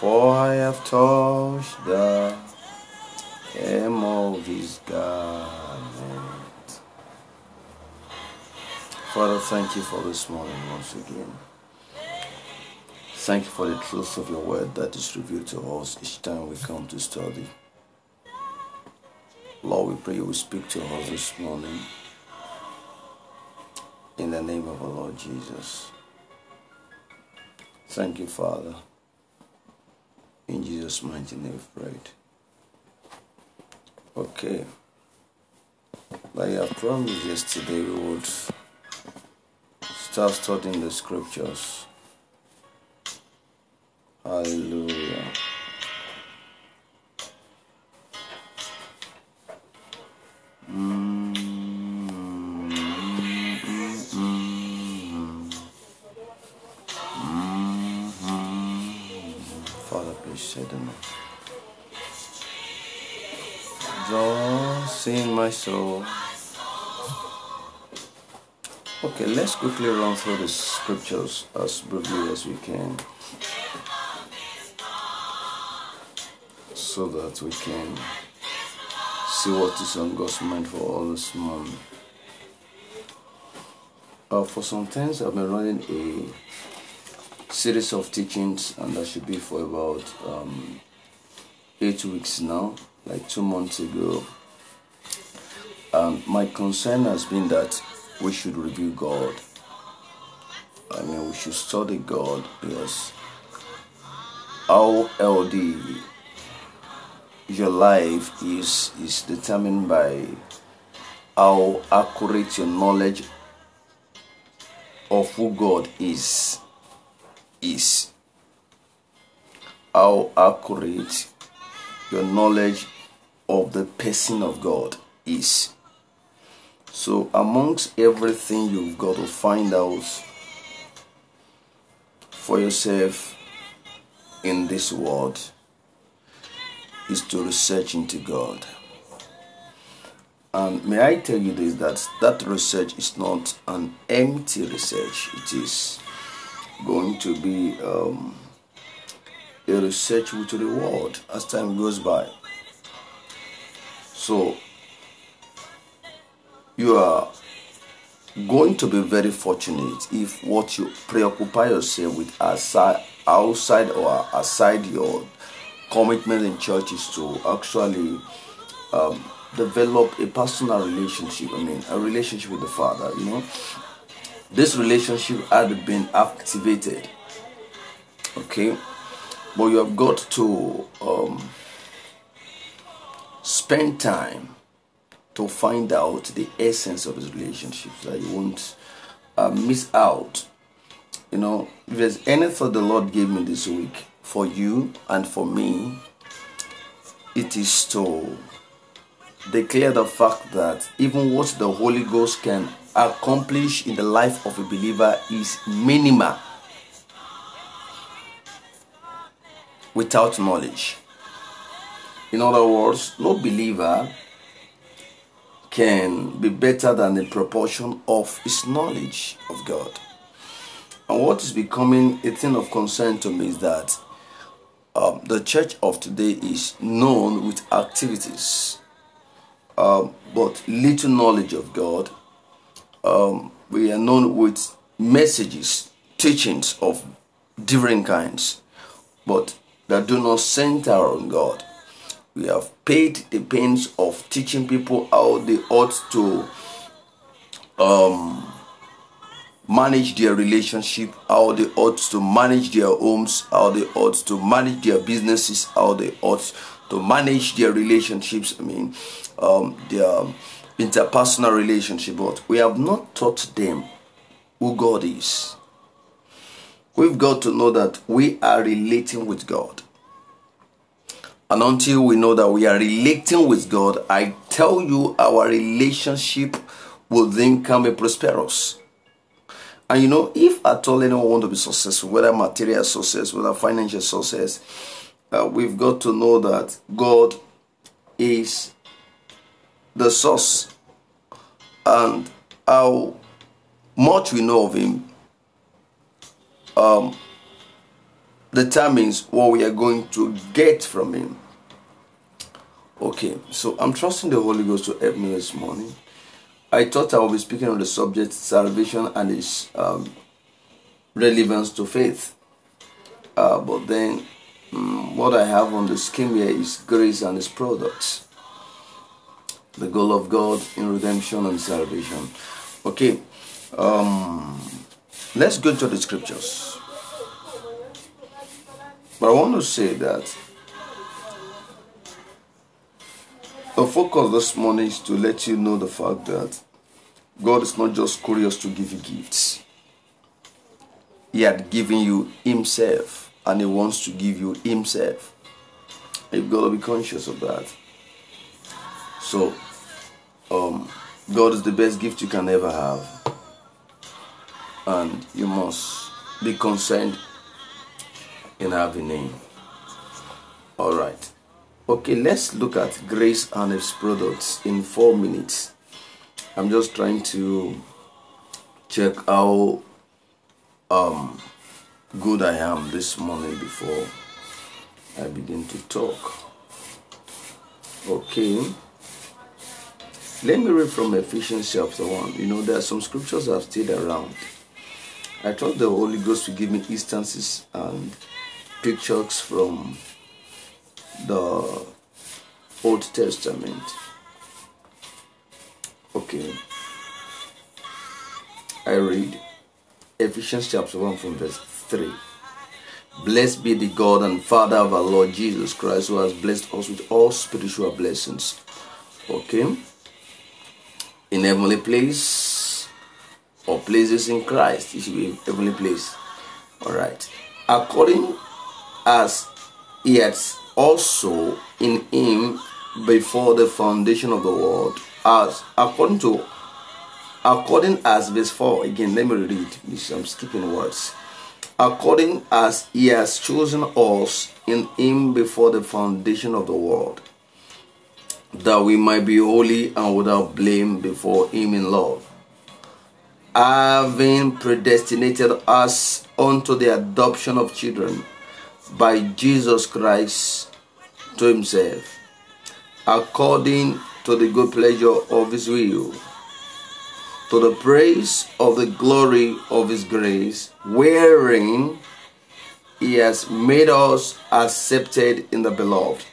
For I have touched the hem of his garment. Father, thank you for this morning once again. Thank you for the truth of your word that is revealed to us each time we come to study. Lord, we pray you will speak to us this morning. In the name of our Lord Jesus. Thank you, Father. In Jesus' mighty name, we pray. Okay. Like I promised yesterday, we would start studying the scriptures. Hallelujah. Mm. 7 notes. Thou sing my soul. Okay, let's quickly run through the scriptures as briefly as we can so that we can see what is on God's mind for all this month. Uh, for some times, I've been running a series of teachings, and that should be for about um, eight weeks now, like two months ago. And my concern has been that we should review God. I mean, we should study God because how healthy your life is is determined by how accurate your knowledge of who God is is how accurate your knowledge of the person of God is. So, amongst everything you've got to find out for yourself in this world is to research into God. And may I tell you this that that research is not an empty research, it is going to be um, a research with reward as time goes by. So, you are going to be very fortunate if what you preoccupy yourself with aside, outside or aside your commitment in church is to actually um, develop a personal relationship. I mean, a relationship with the Father. You know, this relationship had been activated. Okay, but you have got to um, spend time to find out the essence of this relationship so that you won't uh, miss out. You know, if there's anything the Lord gave me this week for you and for me, it is to declare the fact that even what the Holy Ghost can accomplish in the life of a believer is minimal without knowledge. In other words, no believer can be better than the proportion of his knowledge of God. And what is becoming a thing of concern to me is that um, the church of today is known with activities, um, but little knowledge of God. Um, we are known with messages, teachings of different kinds, but that do not center on God. We have paid the pains of teaching people how they ought to um, manage their relationship, how they ought to manage their homes, how they ought to manage their businesses, how they ought to manage their relationships. I mean, um, their interpersonal relationship. But we have not taught them who God is. We've got to know that we are relating with God. And until we know that we are relating with God, I tell you, our relationship will then come a prosperous. And you know, if at all anyone want to be successful, whether material success, whether financial success, uh, we've got to know that God is the source. And how much we know of Him um, determines what we are going to get from Him. Okay, so I'm trusting the Holy Ghost to help me this morning. I thought I would be speaking on the subject salvation and its um, relevance to faith. Uh, but then, um, what I have on the scheme here is grace and its products. The goal of God in redemption and salvation. Okay, um, let's go to the scriptures. But I want to say that the focus this morning is to let you know the fact that God is not just curious to give you gifts. He had given you Himself and He wants to give you Himself. You've got to be conscious of that. So, um, God is the best gift you can ever have. And you must be concerned in having Him. Alright. Okay, let's look at grace and its products in four minutes. I'm just trying to check how um, good I am this morning before I begin to talk. Okay. Let me read from Ephesians chapter 1. You know, there are some scriptures I've stayed around. I thought the Holy Ghost would give me instances and pictures from the Old Testament. Okay. I read Ephesians chapter 1 from verse 3. Blessed be the God and Father of our Lord Jesus Christ, who has blessed us with all spiritual blessings. Okay? In heavenly place or places in Christ. It should be heavenly place. Alright. According as he has also in him before the foundation of the world, as according to according as verse 4 again let me read this i'm skipping words according as he has chosen us in him before the foundation of the world that we might be holy and without blame before him in love. Having predestinated us unto the adoption of children by jesus christ to himself according to the good pleasure of his will to the praise of the glory of his grace, wherein he has made us accepted in the beloved,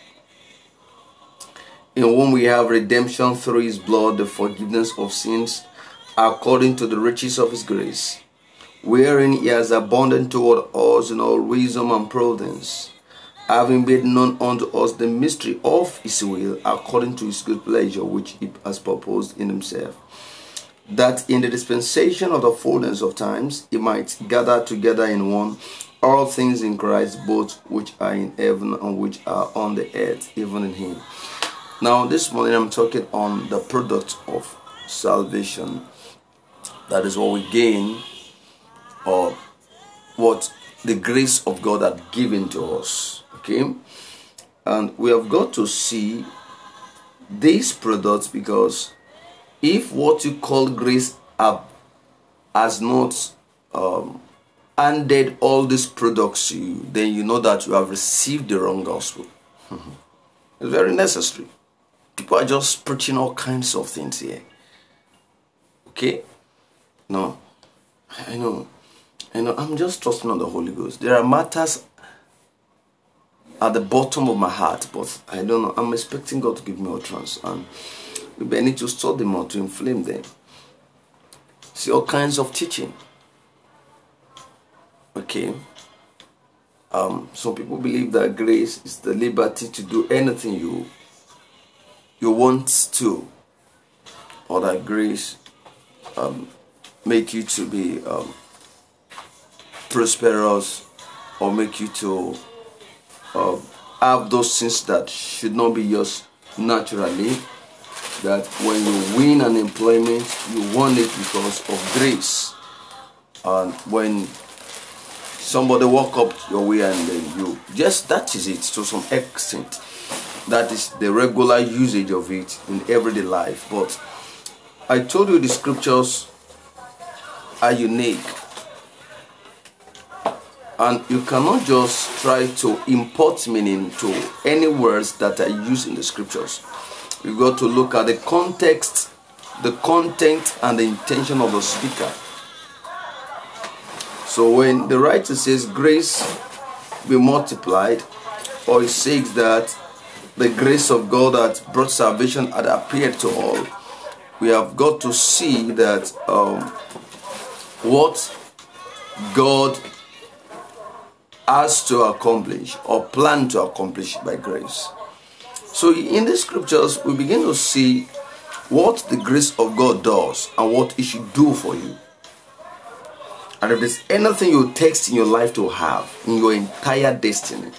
in whom we have redemption through his blood, the forgiveness of sins, according to the riches of his grace, wherein he has abundant toward us in all wisdom and prudence, having made known unto us the mystery of his will, according to his good pleasure, which he has proposed in himself that in the dispensation of the fullness of times he might gather together in one all things in Christ, both which are in heaven and which are on the earth, even in him. Now, this morning I'm talking on the product of salvation. That is what we gain, or what the grace of God had given to us. Okay? And we have got to see these products because if what you call grace have, has not um, handed all these products to you, then you know that you have received the wrong gospel. it's very necessary. People are just preaching all kinds of things here. Okay? No. I know. I know. I'm just trusting on the Holy Ghost. There are matters at the bottom of my heart, but I don't know. I'm expecting God to give me a utterance. And I need to them or to inflame them. See all kinds of teaching. Okay. Um, some people believe that grace is the liberty to do anything you you want to, or that grace um, make you to be um, prosperous, or make you to uh, have those things that should not be yours naturally that when you win an employment, you won it because of grace. And when somebody walk up your way and then you just that is it to some extent. That is the regular usage of it in everyday life. But I told you the scriptures are unique. And you cannot just try to import meaning to any words that are used in the scriptures. You've got to look at the context, the content, and the intention of the speaker. So when the writer says grace be multiplied, or he says that the grace of God that brought salvation had appeared to all, we have got to see that um, what God has to accomplish or plan to accomplish by grace. So in the scriptures, we begin to see what the grace of God does and what it should do for you. And if there's anything you text in your life to have in your entire destiny,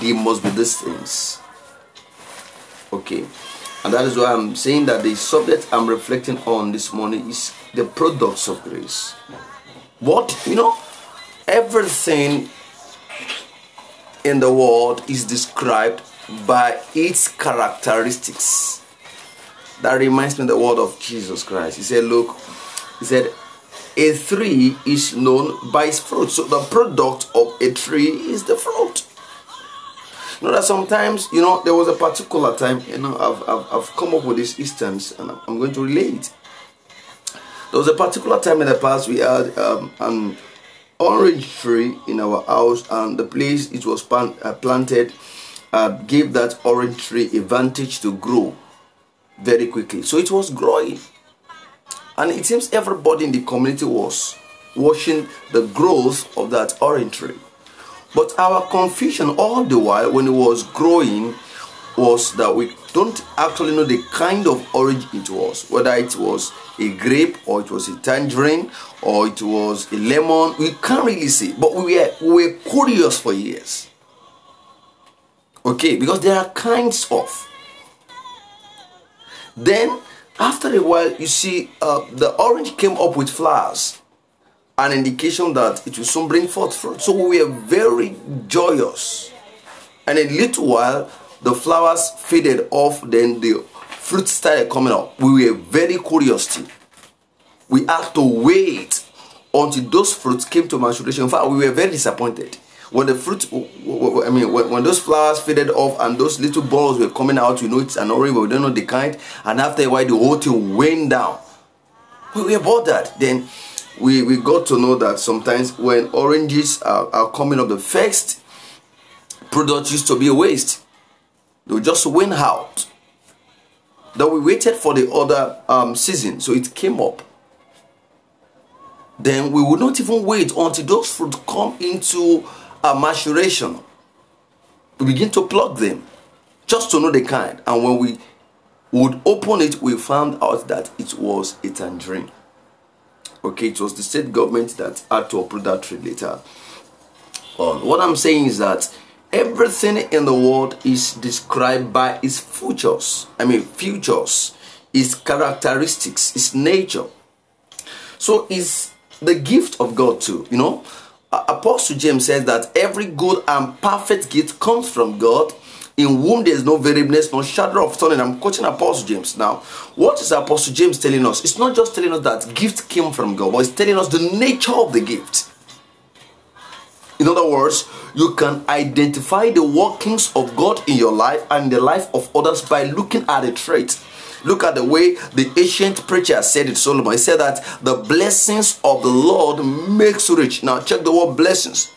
they must be these things. Okay. And that is why I'm saying that the subject I'm reflecting on this morning is the products of grace. What, you know, everything in the world is described by its characteristics. That reminds me the word of Jesus Christ. He said, Look, he said, a tree is known by its fruit. So the product of a tree is the fruit. You know that sometimes, you know, there was a particular time, you know, I've, I've, I've come up with this instance and I'm going to relate. There was a particular time in the past we had um, an orange tree in our house and the place it was plant, uh, planted uh, gave that orange tree advantage to grow very quickly. So it was growing. And it seems everybody in the community was watching the growth of that orange tree. But our confusion all the while when it was growing was that we don't actually know the kind of orange it was, whether it was a grape or it was a tangerine or it was a lemon. We can't really see, but we were, we were curious for years. Okay, because there are kinds of. Then after a while, you see uh, the orange came up with flowers, an indication that it will soon bring forth fruit. So we were very joyous. And in a little while, the flowers faded off, then the fruit started coming up. We were very curious. Too. We had to wait until those fruits came to maturation. In fact, we were very disappointed when the fruit, I mean, when, those flowers faded off and those little balls were coming out, you know it's an orange, but we don't know the kind. And after a while, the whole thing went down. We were bothered. Then we, we got to know that sometimes when oranges are, are coming up, the first product used to be a waste. They just went out. Then we waited for the other um, season, so it came up then we would not even wait until those fruit come into a maturation. We begin to pluck them just to know the kind. And when we would open it, we found out that it was a tangerine. Okay, it was the state government that had to approve that trade later on. What I'm saying is that everything in the world is described by its futures. I mean, futures, its characteristics, its nature. So, is the gift of God too, you know. Apostle James says that every good and perfect gift comes from God, in whom there is no variableness, no shadow of turning. I'm quoting Apostle James now. What is Apostle James telling us? It's not just telling us that gift came from God, but it's telling us the nature of the gift. In other words, you can identify the workings of God in your life and the life of others by looking at a trait Look at the way the ancient preacher said it, Solomon. He said that the blessings of the Lord makes rich. Now check the word blessings,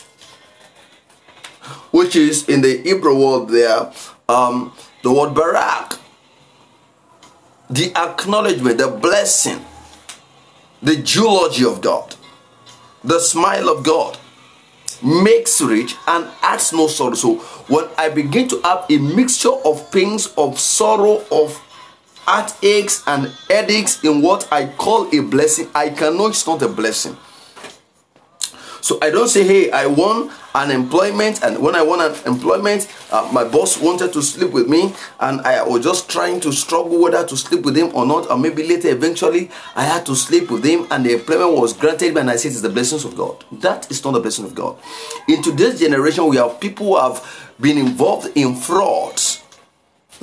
which is in the Hebrew word there, um, the word barak. The acknowledgement, the blessing, the geology of God, the smile of God makes rich and adds no sorrow. So when I begin to have a mixture of pains, of sorrow, of heartaches and headaches in what I call a blessing, I can know it's not a blessing. So I don't say, hey, I want an employment, and when I an employment, uh, my boss wanted to sleep with me, and I was just trying to struggle whether to sleep with him or not, or maybe later, eventually, I had to sleep with him, and the employment was granted and I said it's the blessings of God. That is not the blessing of God. In today's generation, we have people who have been involved in frauds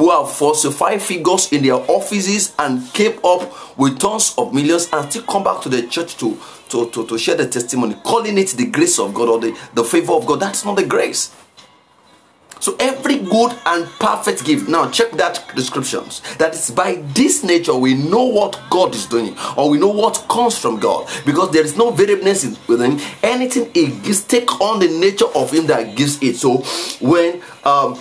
who have falsified figures in their offices and kept up with tons of millions and still come back to the church to, to, to, to share the testimony, calling it the grace of God or the, the favor of God. That's not the grace. So every good and perfect gift. Now check that descriptions. That is by this nature we know what God is doing, or we know what comes from God, because there is no variableness within anything He gives. Take on the nature of Him that gives it. So when um,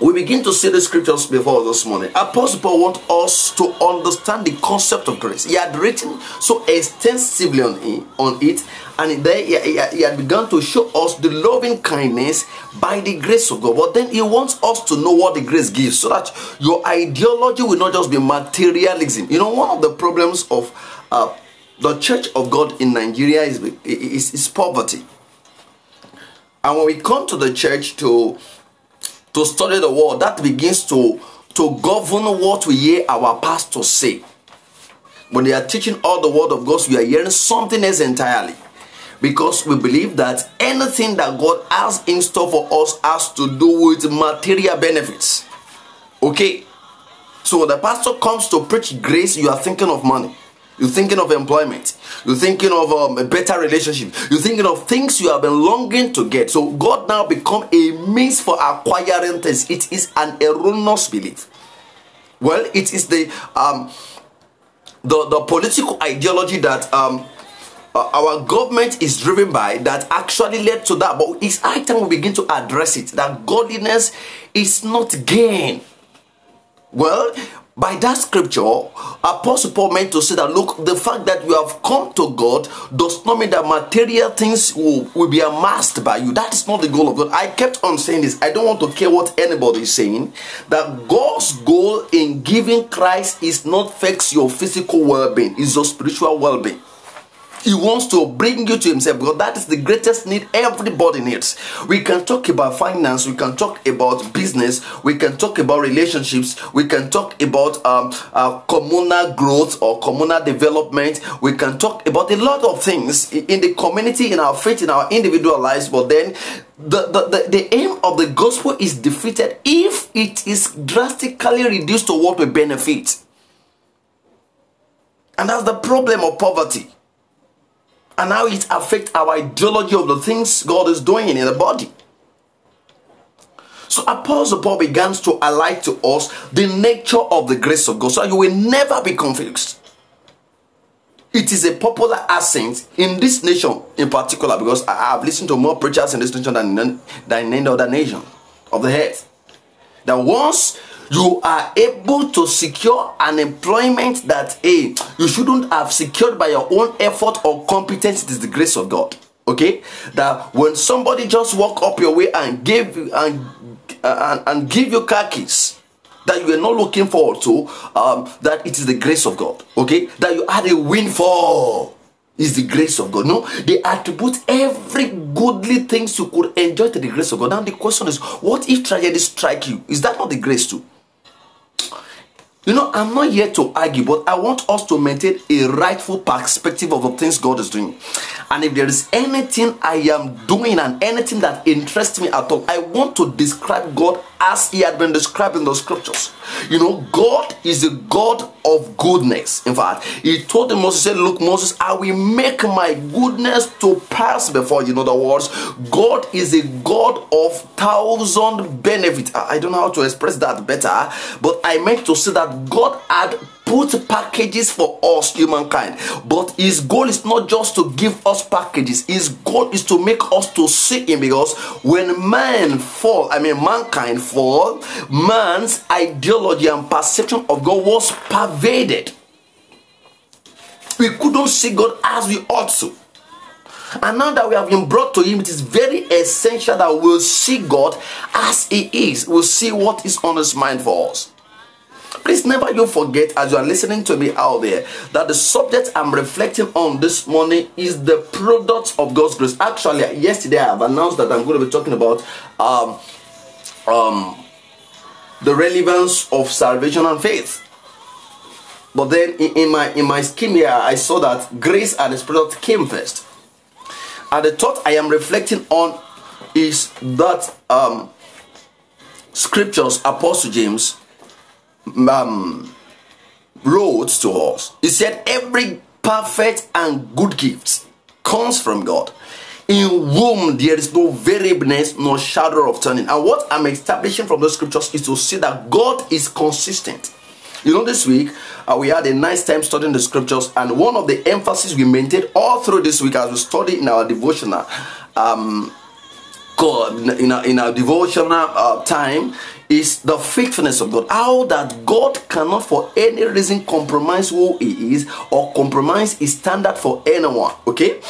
we begin to see the scriptures before this morning. Apostle Paul wants us to understand the concept of grace. He had written so extensively on it, and then he, he, he had begun to show us the loving kindness by the grace of God. But then he wants us to know what the grace gives so that your ideology will not just be materialism. You know, one of the problems of uh, the church of God in Nigeria is, is, is poverty. And when we come to the church to to study the word that begins to to govern what we hear our pastors say. When they are teaching all the word of god we are hearing something else entirely. Because we believe that anything that god has in store for us has to do with material benefits. Okay? So when the pastor comes to preach grace you are thinking of money you're thinking of employment. You're thinking of um, a better relationship. You're thinking of things you have been longing to get. So God now become a means for acquiring things. It is an erroneous belief. Well, it is the um, the, the political ideology that um, uh, our government is driven by that actually led to that. But it's high time we begin to address it. That godliness is not gain. Well, by that scripture, Apostle Paul meant to say that look, the fact that you have come to God does not mean that material things will, will be amassed by you. That is not the goal of God. I kept on saying this. I don't want to care what anybody is saying. That God's goal in giving Christ is not fix your physical well-being, it's your spiritual well-being. He wants to bring you to Himself because that is the greatest need everybody needs. We can talk about finance, we can talk about business, we can talk about relationships, we can talk about um, uh, communal growth or communal development, we can talk about a lot of things in the community, in our faith, in our individual lives, but then the, the, the, the aim of the gospel is defeated if it is drastically reduced to what we benefit. And that's the problem of poverty and how it affects our ideology of the things God is doing in the body. So Apostle Paul begins to highlight to us the nature of the grace of God so you will never be confused. It is a popular accent in this nation in particular because I have listened to more preachers in this nation than than in any other nation of the earth. That once you are able to secure an employment that a you shouldn't have secured by your own effort or competence it is the grace of god okay that when somebody just walk up your way and give you and and, and give you car keys that you are not looking forward to um, that it is the grace of god okay that you had a windfall is the grace of God. No, they attribute every goodly things you could enjoy to the grace of God. Now the question is, what if tragedy strike you? Is that not the grace too? You know, I'm not here to argue, but I want us to maintain a rightful perspective of the things God is doing. And if there is anything I am doing and anything that interests me at all, I want to describe God as He had been described in the scriptures. You know, God is a God of goodness. In fact, He told Moses, said, Look, Moses, I will make my goodness to pass before you. In other words, God is a God of thousand benefits. I don't know how to express that better, but I meant to say that God had put packages for us, humankind. But his goal is not just to give us packages, his goal is to make us to see him because when man fall, I mean mankind fall, man's ideology and perception of God was pervaded. We couldn't see God as we ought to. And now that we have been brought to Him, it is very essential that we'll see God as He is. We'll see what is on His mind for us. Please never you forget as you are listening to me out there that the subject I'm reflecting on this morning is the product of God's grace. Actually, yesterday I have announced that I'm going to be talking about um, um, the relevance of salvation and faith. But then in, in my in my scheme here, I saw that grace and its product came first. And the thought I am reflecting on is that um, scriptures, Apostle James um, wrote to us. He said, Every perfect and good gift comes from God, in whom there is no variableness nor shadow of turning. And what I'm establishing from the scriptures is to see that God is consistent. You know, this week uh, we had a nice time studying the scriptures, and one of the emphasis we maintained all through this week as we study in our devotional, um, in our, in our devotional uh, time is the faithfulness of God. How that God cannot for any reason compromise who He is or compromise His standard for anyone. Okay.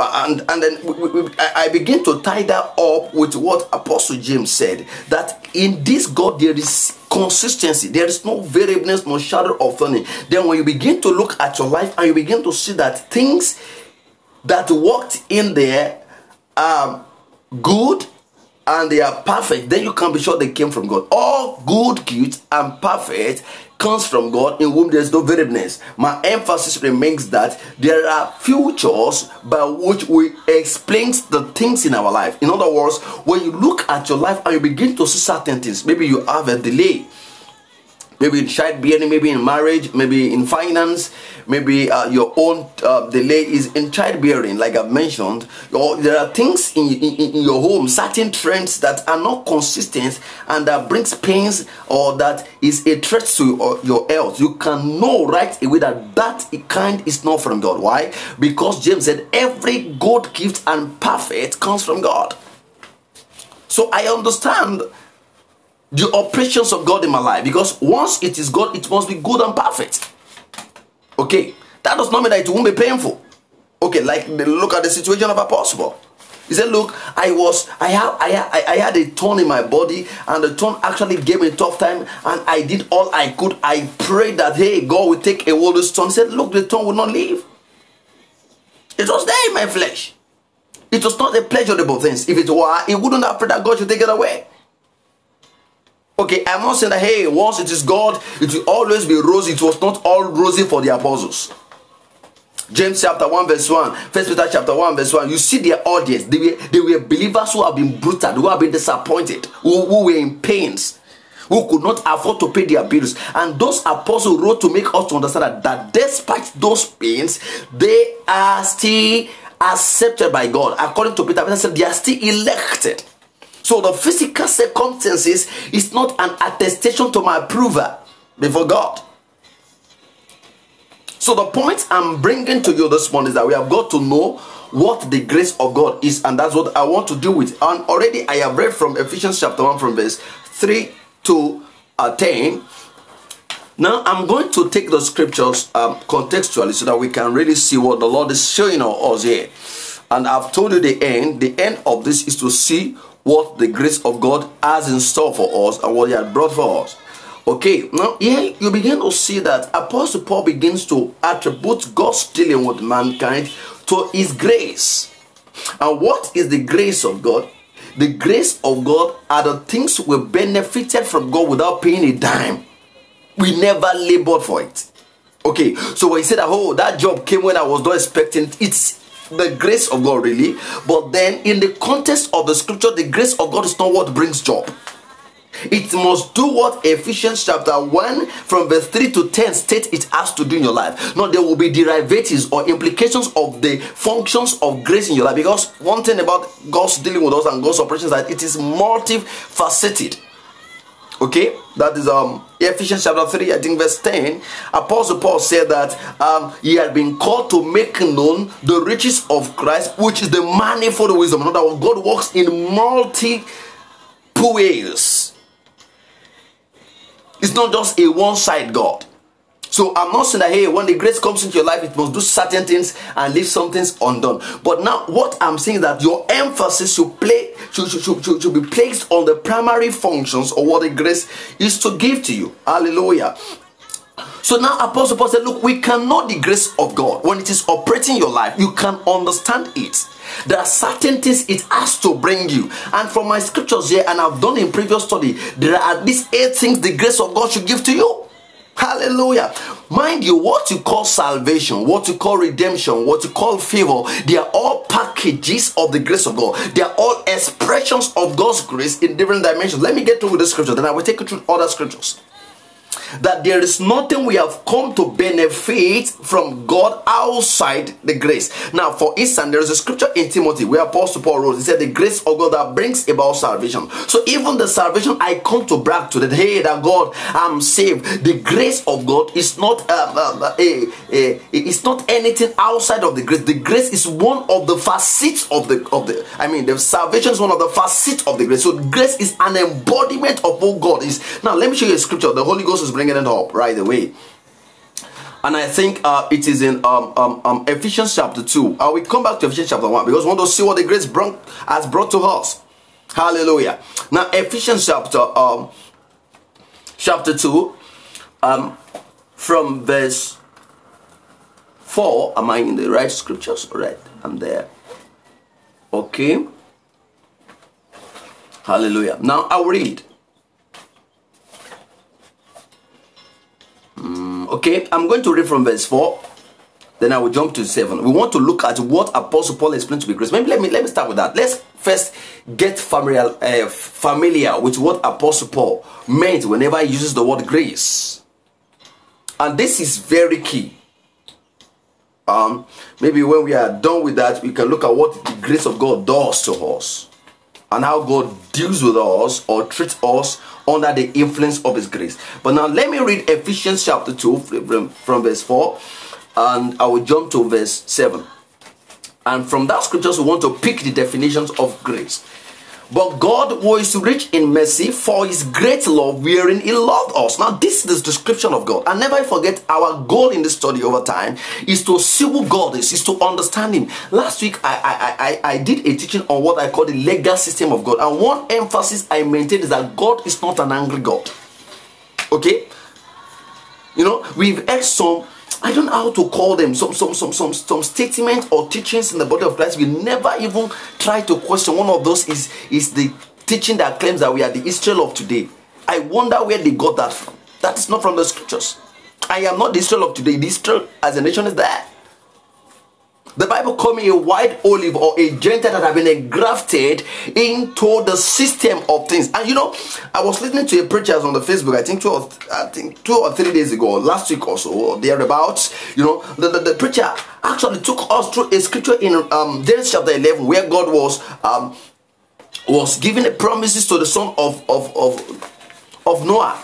Uh, and and then we, we, I begin to tie that up with what Apostle James said that in this God there is consistency, there is no variableness, no shadow of turning. Then when you begin to look at your life and you begin to see that things that worked in there are good and they are perfect, then you can be sure they came from God. All good gifts and perfect comes from God in whom there is no variableness. My emphasis remains that there are futures by which we explain the things in our life. In other words, when you look at your life and you begin to see certain things, maybe you have a delay maybe in childbearing, maybe in marriage, maybe in finance, maybe uh, your own uh, delay is in childbearing, like I've mentioned. Or there are things in, in, in, your home, certain trends that are not consistent and that brings pains or that is a threat to your health. You can know right away that that kind is not from God. Why? Because James said every good gift and perfect comes from God. So I understand the operations of God in my life because once it is God, it must be good and perfect. Okay, that does not mean that it won't be painful. Okay, like look at the situation of Apostle. He said, "Look, I was, I have, I, I had a thorn in my body, and the thorn actually gave me a tough time, and I did all I could. I prayed that, hey, God will take away this thorn. He said, look, the thorn will not leave. It was there in my flesh. It was not a pleasurable thing. If it were, it wouldn't have prayed that God should take it away. Okay, I'm not saying that hey, once it is God, it will always be rosy. It was not all rosy for the apostles. James chapter 1, verse 1, First Peter chapter 1, verse 1. You see their audience. They were, they were believers who have been brutal, who have been disappointed, who, who were in pains, who could not afford to pay their bills. And those apostles wrote to make us to understand that, that despite those pains, they are still accepted by God. According to Peter, Peter said they are still elected. So the physical circumstances is not an attestation to my approval before God. So the point I'm bringing to you this morning is that we have got to know what the grace of God is, and that's what I want to do with. And already I have read from Ephesians chapter 1 from verse 3 to uh, 10. Now I'm going to take the scriptures um, contextually so that we can really see what the Lord is showing us here. And I've told you the end. The end of this is to see what the grace of God has in store for us and what He had brought for us. Okay, now here you begin to see that Apostle Paul begins to attribute God's dealing with mankind to His grace. And what is the grace of God? The grace of God are the things we benefited from God without paying a dime. We never labored for it. Okay, so when he said oh, that job came when I was not expecting, it, it's the grace of God, really. But then, in the context of the scripture, the grace of God is not what brings job. It must do what Ephesians chapter 1 from verse 3 to 10 states it has to do in your life. No, there will be derivatives or implications of the functions of grace in your life. Because one thing about God's dealing with us and God's operations is that it is multifaceted. Okay, that is um Ephesians chapter 3, I think verse 10. Apostle Paul said that um he had been called to make known the riches of Christ, which is the manifold wisdom. In other words, God works in multi ways. It's not just a one-side God. So I'm not saying that hey, when the grace comes into your life, it must do certain things and leave some things undone. But now, what I'm saying is that your emphasis should play should, should, should, should be placed on the primary functions of what the grace is to give to you. Hallelujah. So now Apostle Paul said, Look, we can know the grace of God. When it is operating your life, you can understand it. There are certain things it has to bring you. And from my scriptures here, and I've done in previous study, there are at least eight things the grace of God should give to you. Hallelujah. Mind you, what you call salvation, what you call redemption, what you call favor, they are all packages of the grace of God. They are all expressions of God's grace in different dimensions. Let me get to with the scripture, then I will take you through other scriptures. That there is nothing we have come to benefit from God outside the grace. Now, for instance, there is a scripture in Timothy where Apostle Paul wrote, he said, The grace of God that brings about salvation. So even the salvation I come to brag to that, hey, that God, I'm saved. The grace of God is not uh, a, a, it's not anything outside of the grace. The grace is one of the facets of the of the. I mean, the salvation is one of the facets of the grace. So grace is an embodiment of who God is. Now, let me show you a scripture. The Holy Ghost is bringing it up right away. And I think uh, it is in um, um, um, Ephesians chapter 2. I uh, will come back to Ephesians chapter 1 because we want to see what the grace brought, has brought to us. Hallelujah. Now, Ephesians chapter um, chapter 2, um, from verse 4. Am I in the right scriptures? All right, I'm there. Okay. Hallelujah. Now I'll read. Mm, okay, I'm going to read from verse 4. Then I will jump to 7. We want to look at what Apostle Paul explained to be grace. Maybe let me let me start with that. Let's first get familiar uh, familiar with what Apostle Paul meant whenever he uses the word grace. And this is very key. Um, maybe when we are done with that, we can look at what the grace of God does to us and how God deals with us or treats us under the influence of His grace. But now let me read Ephesians chapter 2 from, from verse 4 and I will jump to verse 7. And from that scriptures, we want to pick the definitions of grace. But God was rich in mercy for his great love wherein he loved us. Now, this is the description of God. And never forget our goal in this study over time is to see who God is, is to understand him. Last week I, I, I, I did a teaching on what I call the legal system of God. And one emphasis I maintain is that God is not an angry God. Okay? You know, we've heard some I don't know how to call them some some some some some statements or teachings in the body of Christ. We never even try to question. One of those is is the teaching that claims that we are the Israel of today. I wonder where they got that from. That is not from the scriptures. I am not the Israel of today. The Israel as a nation is there. The Bible call me a white olive or a Gentile that have been engrafted into the system of things. And you know, I was listening to a preacher on the Facebook, I think two or I think two or three days ago, last week or so, or thereabouts. You know, the, the, the preacher actually took us through a scripture in um, Genesis chapter 11 where God was um, was giving the promises to the son of of of, of Noah.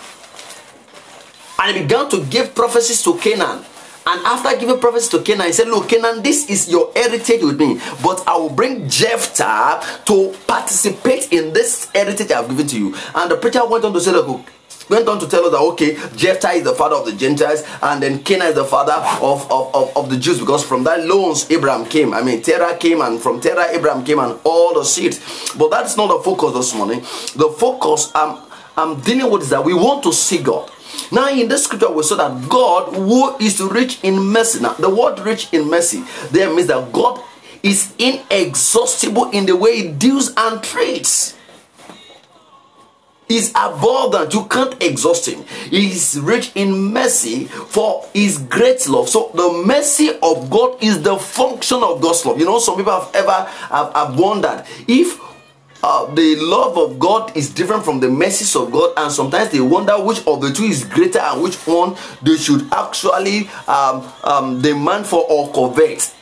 And he began to give prophecies to Canaan and after giving prophecy to Canaan, he said, Look, Canaan, this is your heritage with me, but I will bring Japheth to participate in this heritage I've given to you. And the preacher went on to say, Look, went on to tell us that okay, Japheth is the father of the Gentiles, and then Canaan is the father of, of, of, of, the Jews, because from that loans Abraham came. I mean, Terah came, and from Terah Abraham came, and all the seeds. But that's not the focus this morning. The focus I'm I'm dealing with is that we want to see God. Now, in this scripture, we saw that God, who is rich in mercy. Now, the word rich in mercy there means that God is inexhaustible in the way He deals and treats. He's abundant. You can't exhaust him. He is rich in mercy for his great love. So the mercy of God is the function of God's love. You know, some people have ever have, have wondered if uh, the love of God is different from the mercies of God, and sometimes they wonder which of the two is greater and which one they should actually um, um, demand for or covet.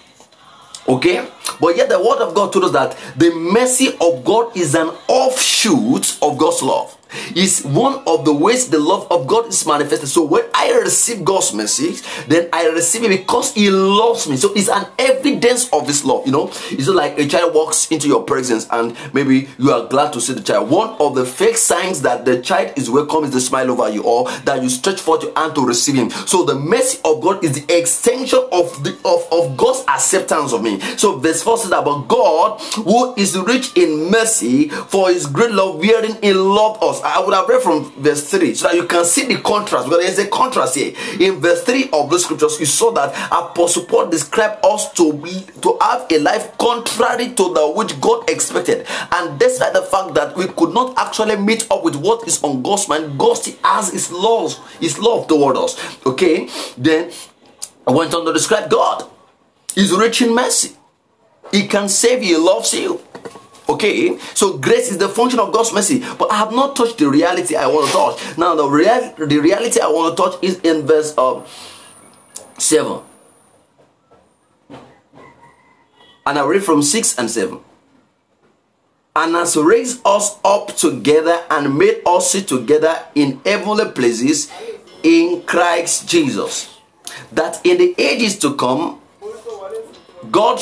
Okay, but yet the word of God told us that the mercy of God is an offshoot of God's love is one of the ways the love of God is manifested. So when I receive God's message, then I receive it because He loves me. So it's an evidence of His love. You know, it's like a child walks into your presence and maybe you are glad to see the child. One of the fake signs that the child is welcome is the smile over you or that you stretch forth your hand to receive Him. So the mercy of God is the extension of the of, of God's acceptance of me. So verse 4 says but God, who is rich in mercy, for His great love, wherein He loved us I would have read from verse 3 so that you can see the contrast because there's a contrast here. In verse 3 of the scriptures, you saw that Apostle Paul described us to be to have a life contrary to that which God expected. And despite the fact that we could not actually meet up with what is on God's mind, God has his laws, his love toward us. Okay, then I went on to describe God. He's rich in mercy. He can save you, he loves you. Okay, so grace is the function of God's mercy, but I have not touched the reality I want to touch. Now, the the reality I want to touch is in verse um, seven, and I read from six and seven. And has raised us up together and made us sit together in heavenly places in Christ Jesus, that in the ages to come, God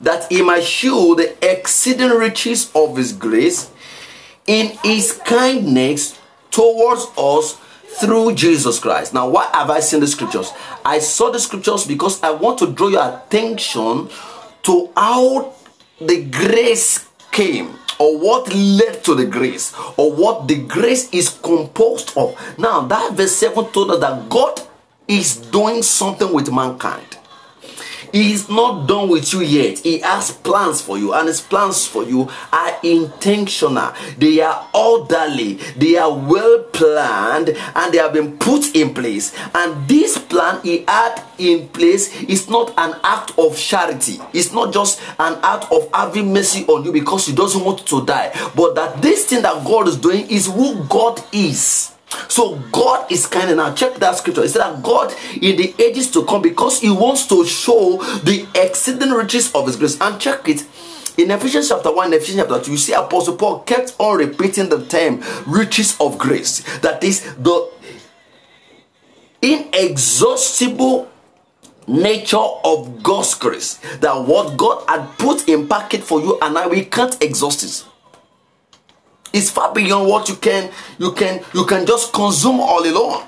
that he might show the exceeding riches of his grace in his kindness towards us through Jesus Christ. Now, why have I seen the scriptures? I saw the scriptures because I want to draw your attention to how the grace came or what led to the grace or what the grace is composed of. Now, that verse 7 told us that God is doing something with mankind. He is not done with you yet. He has plans for you, and his plans for you are intentional. They are orderly, they are well planned, and they have been put in place. And this plan he had in place is not an act of charity, it's not just an act of having mercy on you because he doesn't want to die, but that this thing that God is doing is who God is. So God is kind now check that scripture. It said that God in the ages to come because He wants to show the exceeding riches of His grace. And check it in Ephesians chapter 1, Ephesians chapter 2, you see Apostle Paul kept on repeating the term riches of grace. That is the inexhaustible nature of God's grace. That what God had put in packet for you and I we can't exhaust it. It's far beyond what you can you can you can just consume all alone.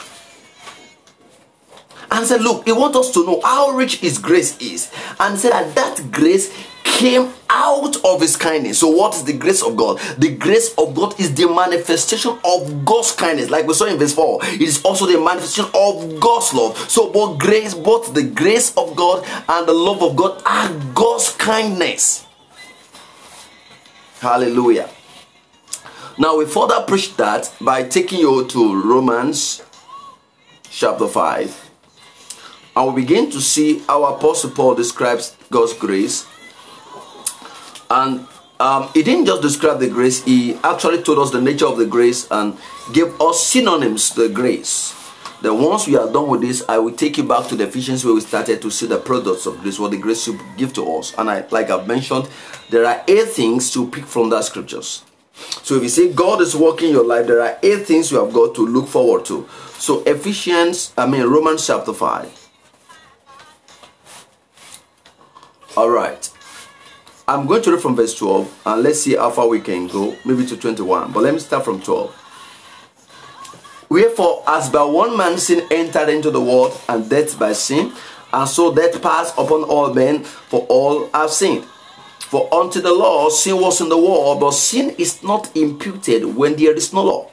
And said, look, he wants us to know how rich his grace is. And said that that grace came out of his kindness. So, what is the grace of God? The grace of God is the manifestation of God's kindness. Like we saw in verse 4, it is also the manifestation of God's love. So, both grace, both the grace of God and the love of God are God's kindness. Hallelujah. Now we further preach that by taking you to Romans chapter 5. And we begin to see how Apostle Paul describes God's grace. And um, he didn't just describe the grace, he actually told us the nature of the grace and gave us synonyms to the grace. Then once we are done with this, I will take you back to the Ephesians where we started to see the products of grace, what the grace should give to us. And I, like I've mentioned, there are eight things to pick from that scriptures. So if you say God is working your life, there are eight things you have got to look forward to. So Ephesians, I mean Romans chapter 5. All right. I'm going to read from verse 12 and let's see how far we can go, maybe to 21. But let me start from 12. Wherefore, as by one man sin entered into the world, and death by sin, and so death passed upon all men, for all have sinned. For unto the law sin was in the world, but sin is not imputed when there is no law.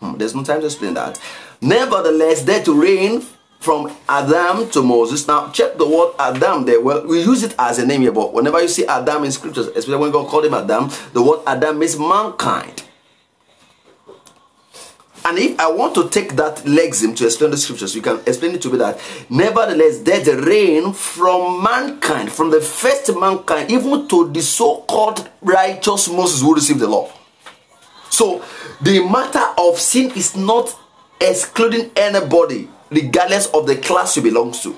Hmm, there's no time to explain that. Nevertheless, there to reign from Adam to Moses. Now, check the word Adam there. Well, we use it as a name here, but whenever you see Adam in scriptures, especially when God called him Adam, the word Adam means mankind. And if I want to take that lexim to explain the scriptures, you can explain it to me that nevertheless, there's a rain from mankind, from the first mankind, even to the so-called righteous Moses who received the law. So the matter of sin is not excluding anybody, regardless of the class you belong to.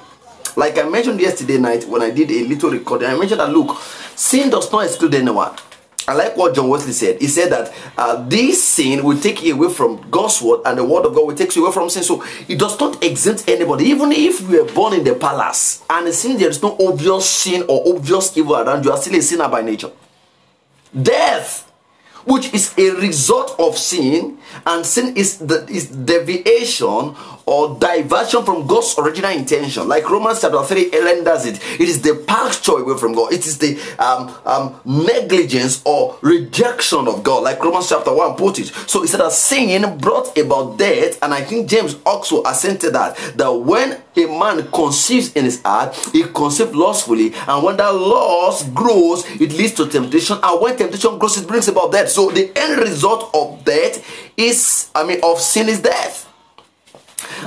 Like I mentioned yesterday night when I did a little recording, I mentioned that look, sin does not exclude anyone. I like what John Wesley said. He said that uh, this sin will take you away from God's word, and the word of God will take you away from sin. So it does not exempt anybody, even if you were born in the palace and since there is no obvious sin or obvious evil around you, are still a sinner by nature. Death which is a result of sin, and sin is the is deviation or diversion from God's original intention. Like Romans chapter 3 Ellen does it. It is the departure away from God. It is the um, um, negligence or rejection of God. Like Romans chapter 1 put it. So said that sin brought about death, and I think James also assented that that when a man conceives in his heart, he conceives lustfully, and when that lust grows, it leads to temptation, and when temptation grows, it brings about death. So the end result of death is, I mean, of sin is death.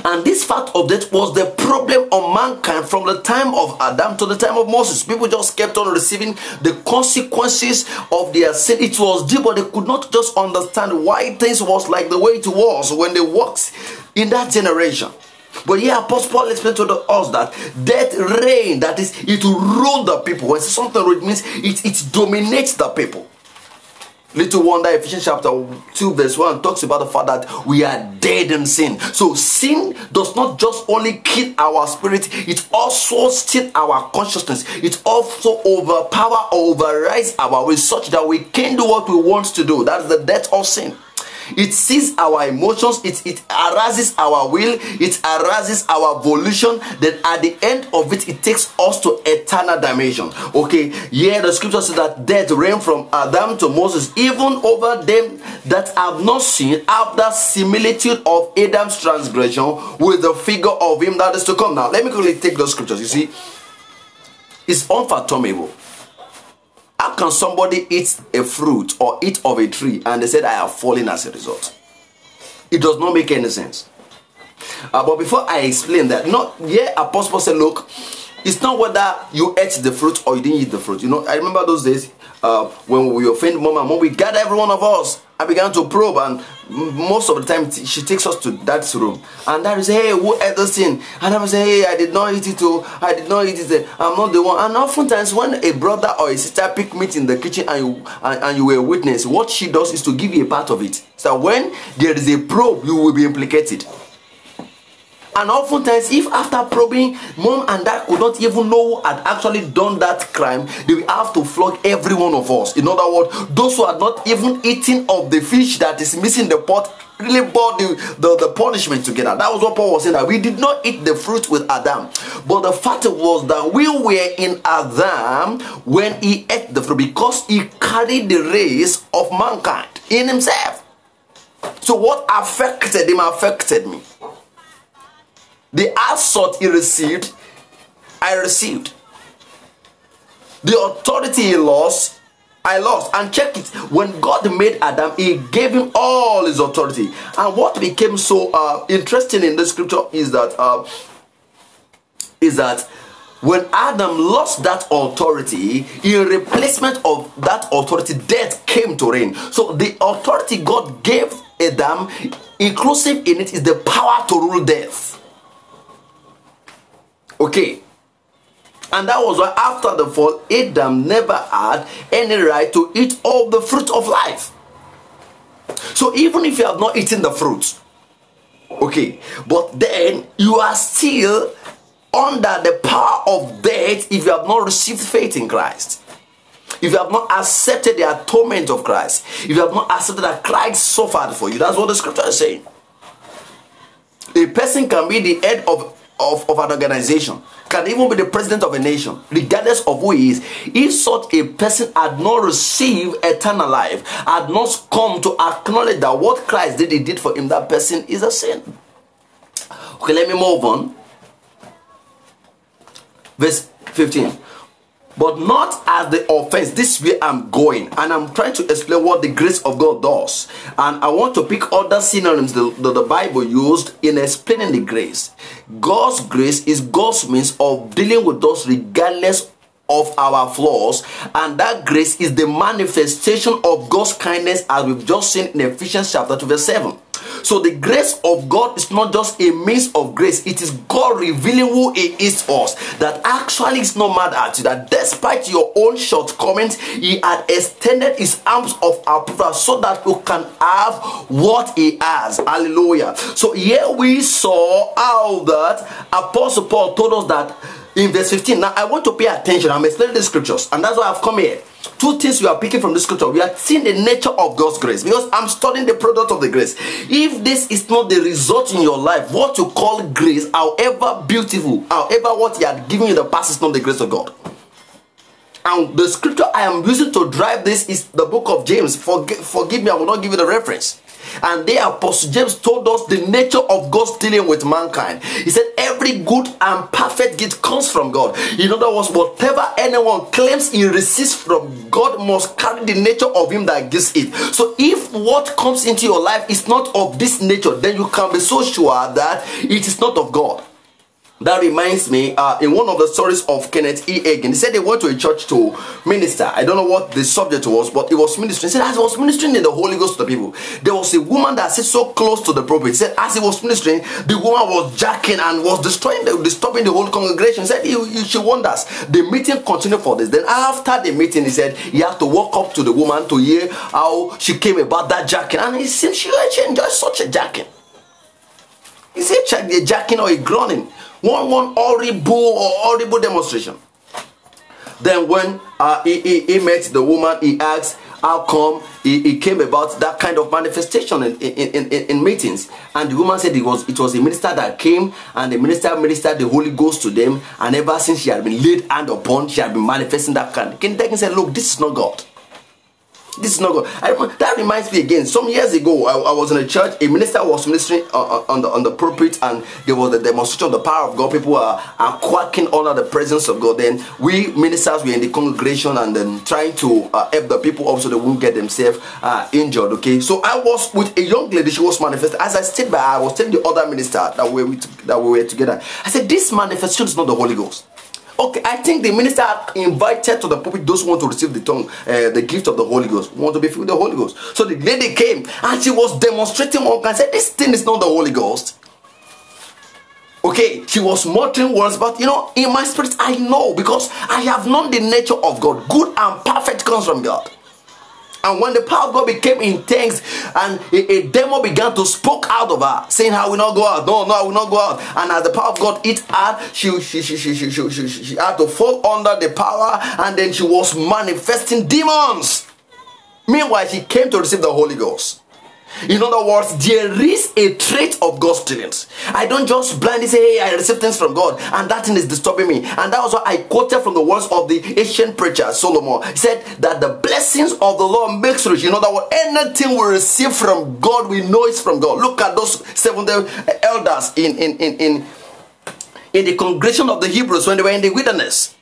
And this fact of death was the problem of mankind from the time of Adam to the time of Moses. People just kept on receiving the consequences of their sin. It was deep, but they could not just understand why things was like the way it was when they walked in that generation. But here, Apostle Paul explained to us that death reign, that is, it will rule the people. When something it means it, it dominates the people. Little wonder Ephesians chapter 2, verse 1 talks about the fact that we are dead in sin. So sin does not just only kill our spirit, it also steals our consciousness. It also overpower or overrides our will such that we can do what we want to do. That's the death of sin. It sees our emotions, it, it arouses our will, it arouses our volition. Then at the end of it, it takes us to eternal dimension. Okay, yeah, the scripture says that death reigned from Adam to Moses, even over them that have not seen, after similitude of Adam's transgression with the figure of him that is to come. Now, let me quickly take those scriptures. You see, it's unfathomable how can somebody eat a fruit or eat of a tree and they said, I have fallen as a result? It does not make any sense. Uh, but before I explain that, not yeah, Apostle said, look, it's not whether you ate the fruit or you didn't eat the fruit. You know, I remember those days uh, when we offend mom and mom, we gather every one of us I began to probe, and most of the time she takes us to that room. And that is, hey, who ate this thing? And I was say, hey, I did not eat it, too. I did not eat it. I'm not the one. And oftentimes, when a brother or a sister pick meat in the kitchen and you and, and you were witness, what she does is to give you a part of it. So when there is a probe, you will be implicated. And oftentimes, if after probing, mom and dad could not even know who had actually done that crime, they will have to flog every one of us. In other words, those who had not even eaten of the fish that is missing the pot really brought the, the, the punishment together. That was what Paul was saying that we did not eat the fruit with Adam. But the fact was that we were in Adam when he ate the fruit because he carried the race of mankind in himself. So what affected him affected me. The assault he received, I received. The authority he lost, I lost. And check it. When God made Adam, he gave him all his authority. And what became so uh, interesting in the scripture is that uh, is that when Adam lost that authority, in replacement of that authority, death came to reign. So the authority God gave Adam, inclusive in it, is the power to rule death. Okay. And that was why after the fall, Adam never had any right to eat all the fruit of life. So even if you have not eaten the fruit, okay, but then you are still under the power of death if you have not received faith in Christ. If you have not accepted the atonement of Christ, if you have not accepted that Christ suffered for you, that's what the scripture is saying. A person can be the head of of, of an organization, can even be the president of a nation, regardless of who he is. If such a person had not received eternal life, had not come to acknowledge that what Christ did, he did for him, that person is a sin. Okay, let me move on. Verse 15 but not as the offense. This way I'm going, and I'm trying to explain what the grace of God does. And I want to pick other synonyms that the, Bible used in explaining the grace. God's grace is God's means of dealing with us regardless of our flaws, and that grace is the manifestation of God's kindness, as we've just seen in Ephesians chapter 2, verse 7. So the grace of God is not just a means of grace, it is God revealing who He is to us. That actually is not mad at you, that despite your own shortcomings, He had extended His arms of approval so that you can have what He has. Hallelujah. So here we saw how that Apostle Paul told us that in verse 15. Now I want to pay attention. I'm explaining the scriptures, and that's why I've come here. Two things we are picking from the scripture. We are seeing the nature of God's grace because I'm studying the product of the grace. If this is not the result in your life, what you call grace, however beautiful, however what He had given you the past is not the grace of God. And the scripture I am using to drive this is the book of James. Forgive, forgive me, I will not give you the reference. And there, Apostle James told us the nature of God's dealing with mankind. He said, Every good and perfect gift comes from God. In other words, whatever anyone claims he receives from God must carry the nature of Him that gives it. So, if what comes into your life is not of this nature, then you can be so sure that it is not of God. That reminds me, uh, in one of the stories of Kenneth E. Hagin, he said they went to a church to minister. I don't know what the subject was, but it was ministering. He said, as he was ministering in the Holy Ghost to the people, there was a woman that sat so close to the prophet. He said, as he was ministering, the woman was jacking and was destroying, the, disturbing the whole congregation. He said, he, he, she wonders. The meeting continued for this. Then after the meeting, he said he had to walk up to the woman to hear how she came about that jacking. And he said she, she enjoyed such a jacking. Is it a jacking or a groaning? One one horrible or horrible demonstration. Then when uh, he, he, he met the woman, he asked how come it, came about that kind of manifestation in, in, in, in, meetings. And the woman said it was it was a minister that came and the minister ministered the Holy Ghost to them. And ever since she had been laid hand upon, she had been manifesting that kind. King Dakin said, Look, this is not God. This is not good. I, that reminds me again. Some years ago, I, I, was in a church. A minister was ministering on, on, the on the pulpit, and there was a demonstration of the power of God. People are, are quacking under the presence of God. Then we ministers were in the congregation and then trying to uh, help the people up so they won't get themselves uh, injured. Okay, so I was with a young lady. She was manifesting. As I stayed by, I was telling the other minister that we that we were together. I said, "This manifestation is not the Holy Ghost." Okay, I think the minister invited to the pulpit those who want to receive the tongue, uh, the gift of the Holy Ghost, want to be filled with the Holy Ghost. So the lady came and she was demonstrating all and said, This thing is not the Holy Ghost. Okay, she was muttering words, but you know, in my spirit, I know because I have known the nature of God. Good and perfect comes from God. And when the power of God became intense and a, a demon began to spoke out of her, saying, I will not go out. No, no, I will not go out. And as the power of God hit her, she, she, she, she, she, she, she, she had to fall under the power and then she was manifesting demons. Meanwhile, she came to receive the Holy Ghost. In other words, there is a trait of God's students. I don't just blindly say, hey, I receive things from God, and that thing is disturbing me. And that was what I quoted from the words of the ancient preacher Solomon. He said that the blessings of the Lord makes rich. In other words, anything we receive from God, we know it's from God. Look at those seven elders in, in, in, in, in the congregation of the Hebrews when they were in the wilderness.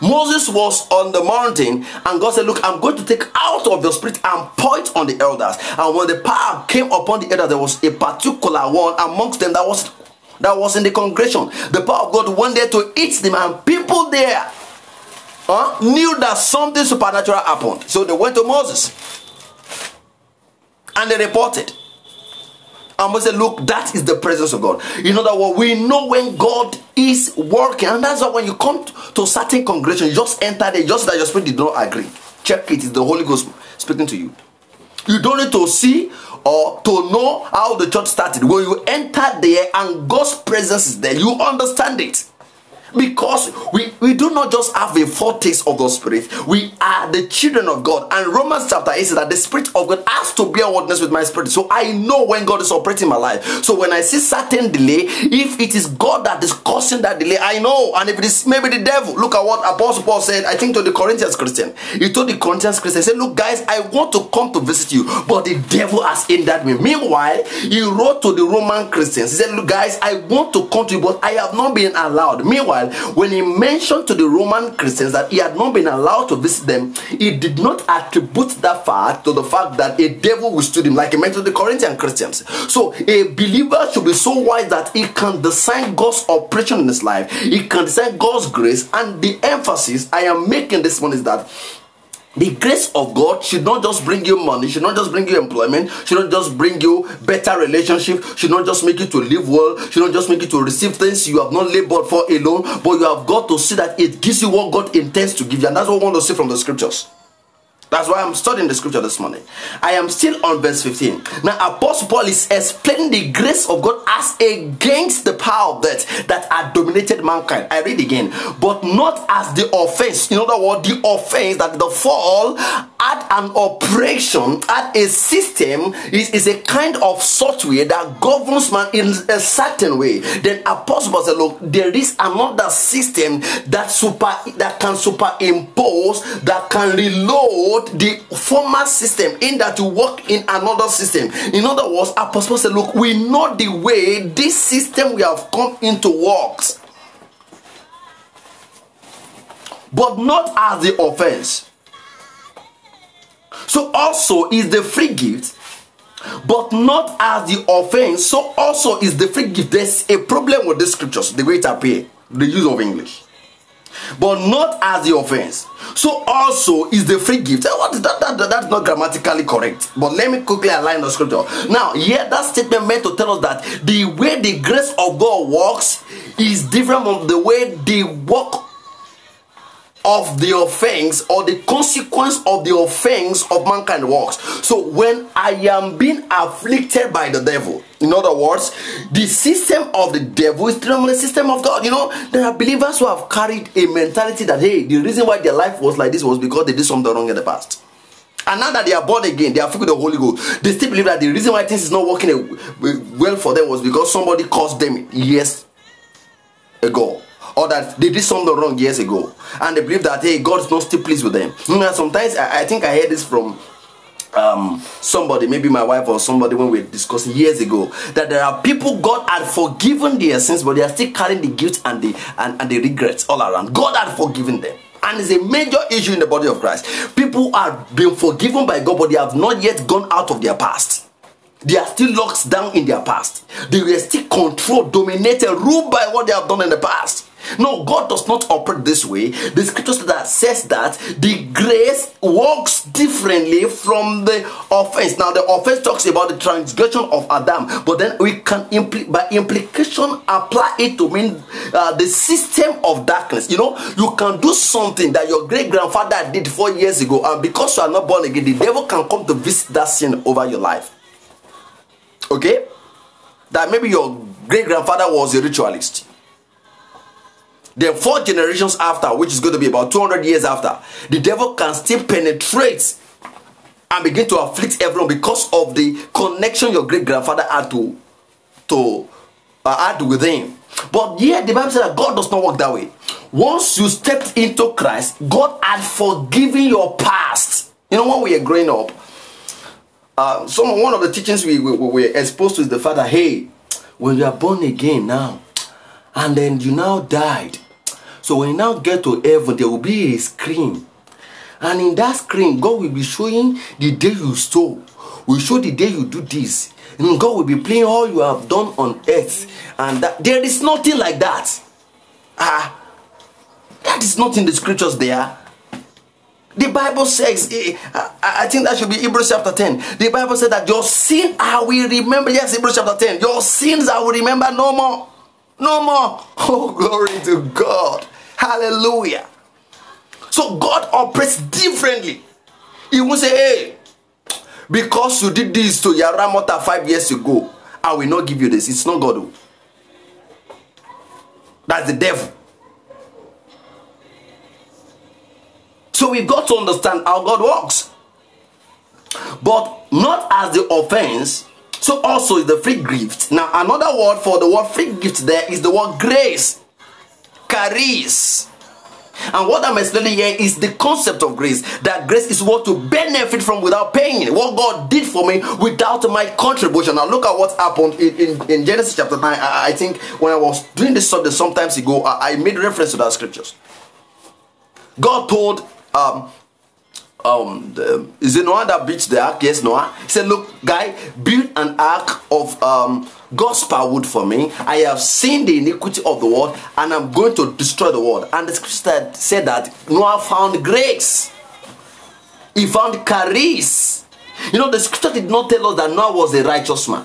Moses was on the mountain, and God said, Look, I'm going to take out of your spirit and point on the elders. And when the power came upon the elders, there was a particular one amongst them that was that was in the congregation. The power of God went there to eat them, and people there knew that something supernatural happened. So they went to Moses and they reported. And we say, look, that is the presence of God. In other words, we know when God is working. And that's why when you come to certain congregation, you just enter there, just that your spirit did not agree. Check it, it's the Holy Ghost speaking to you. You don't need to see or to know how the church started. When you enter there and God's presence is there, you understand it because we, we do not just have a foretaste of the spirit. We are the children of god. And romans chapter 8 says that the spirit of god has to bear witness with my spirit. So i know when god is operating my life. So when i see certain delay if it is god that is causing that delay i know. And if it is maybe the devil look at what apostle paul said i think to the corinthians christian. He told the corinthians christian he said look guys i want to come to visit you but the devil has hindered me meanwhile he wrote to the roman christians. He said look guys i want to come to you but i have not been allowed. Meanwhile while when he mentioned to the Roman Christians that he had not been allowed to visit them, he did not attribute that fact to the fact that a devil withstood him, like he mentioned to the Corinthian Christians. So a believer should be so wise that he can discern God's operation in his life, he can discern God's grace, and the emphasis I am making this one is that the grace of God should not just bring you money, should not just bring you employment, should not just bring you better relationship, should not just make you to live well, should not just make you to receive things you have not labored for alone, but you have got to see that it gives you what God intends to give you. And that's what we want to see from the scriptures. That's why I'm studying the scripture this morning. I am still on verse 15. Now, Apostle Paul is explaining the grace of God as against the power of death that had dominated mankind. I read again, but not as the offense. In other words, the offense that the fall add an operation, add a system, is, is a kind of software that governs man in a certain way. Then Apostle Paul said, Look, there is another system that super that can superimpose, that can reload the former system in that to work in another system. In other words, Apostle said, Look, we know the way this system we have come into works. But not as the offense. So also is the free gift, but not as the offense. So also is the free gift. There's a problem with the scriptures, the way it appear, the use of English. But not as the offense. So also is the free gift. What that, that, that, that's not grammatically correct. But let me quickly align the scripture. Now, here that statement meant to tell us that the way the grace of God works is different from the way the work of the offense or the consequence of the offense of mankind works. So when I am being afflicted by the devil, in other words, the system of the devil is the system of God. You know, there are believers who have carried a mentality that hey, the reason why their life was like this was because they did something wrong in the past. And now that they are born again, they are filled with the Holy Ghost. They still believe that the reason why things is not working well for them was because somebody caused them years ago or that they did something wrong years ago and they believe that hey god is not still pleased with them you know, sometimes I, I think i heard this from um, somebody, maybe my wife or somebody, when we were discussing years ago, that there are people God had forgiven their sins, but they are still carrying the guilt and the and, and the regrets all around. God had forgiven them. And it's a major issue in the body of Christ. People are being forgiven by God, but they have not yet gone out of their past. They are still locked down in their past. They were still controlled, dominated, ruled by what they have done in the past. No, God does not operate this way. The scripture that says that the grace works differently from the offense. Now, the offense talks about the transgression of Adam, but then we can impl- by implication apply it to mean uh, the system of darkness. You know, you can do something that your great grandfather did four years ago, and because you are not born again, the devil can come to visit that sin over your life. Okay, that maybe your great grandfather was a ritualist then four generations after, which is going to be about 200 years after, the devil can still penetrate and begin to afflict everyone because of the connection your great grandfather had to to uh, had with him. But yet the Bible says that God does not work that way. Once you stepped into Christ, God had forgiven your past. You know when we are growing up, uh, some one of the teachings we, we, we were exposed to is the fact that hey, when you are born again now, and then you now died, so when you now get to heaven, there will be a screen. And in that screen, God will be showing the day you stole. Will show the day you do this. And God will be playing all you have done on earth. And that, there is nothing like that. Ah, that is not in the scriptures there. The Bible says, eh, I think that should be Hebrews chapter 10. The Bible said that your sin I will remember. Yes, Hebrews chapter 10. Your sins I will remember no more. No more. Oh, glory to God. Hallelujah. So God operates differently. He won't say, hey, because you did this to Yaramota five years ago, I will not give you this. It's not God. That's the devil. So we've got to understand how God works. But not as the offense. So also is the free gift. Now, another word for the word free gift there is the word grace charis. And what I'm explaining here is the concept of grace. That grace is what to benefit from without paying. What God did for me without my contribution. Now look at what happened in, in, in Genesis chapter 9. I, I, think when I was doing this subject sometimes ago, I, I made reference to that scriptures. God told um, um the, is it Noah that built the ark? Yes, Noah. He said, Look, guy, build an ark of um gopher wood for me. I have seen the iniquity of the world, and I'm going to destroy the world. And the scripture said that Noah found grace. He found charis. You know, the scripture did not tell us that Noah was a righteous man.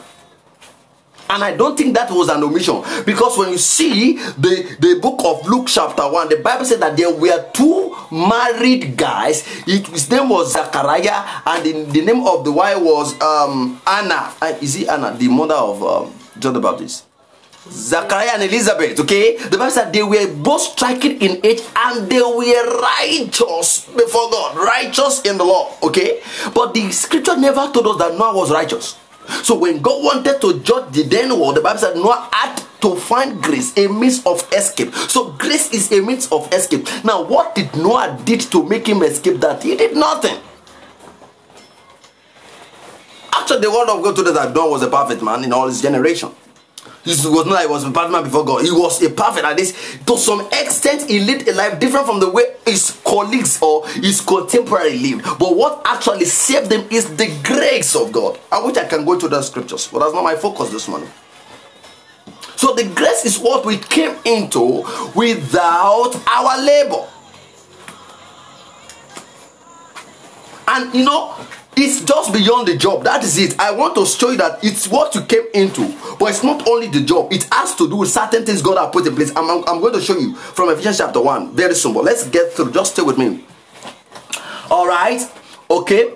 And I don't think that was an omission because when you see the, the book of Luke, chapter 1, the Bible said that there were two married guys. his name was Zachariah, and the, the name of the wife was um, Anna. Uh, is it Anna, the mother of um, John the Baptist? Zachariah and Elizabeth, okay? The Bible said they were both striking in age and they were righteous before God, righteous in the law, okay? But the scripture never told us that Noah was righteous. So when God wanted to judge the then world, the Bible said Noah had to find grace, a means of escape. So grace is a means of escape. Now, what did Noah did to make him escape that? He did nothing. Actually, the word of God told us that Noah was a perfect man in all his generation. He was not like he was a perfect man before God. He was a perfect at this. To some extent, he lived a life different from the way his colleagues or his contemporary lived. But what actually saved them is the grace of God. I wish I can go to the scriptures, but that's not my focus this morning. So the grace is what we came into without our labor. And you know, it's just beyond the job. That is it. I want to show you that it's what you came into, but it's not only the job. It has to do with certain things God has put in place. I'm, I'm going to show you from Ephesians chapter 1. Very simple. Let's get through. Just stay with me. All right. Okay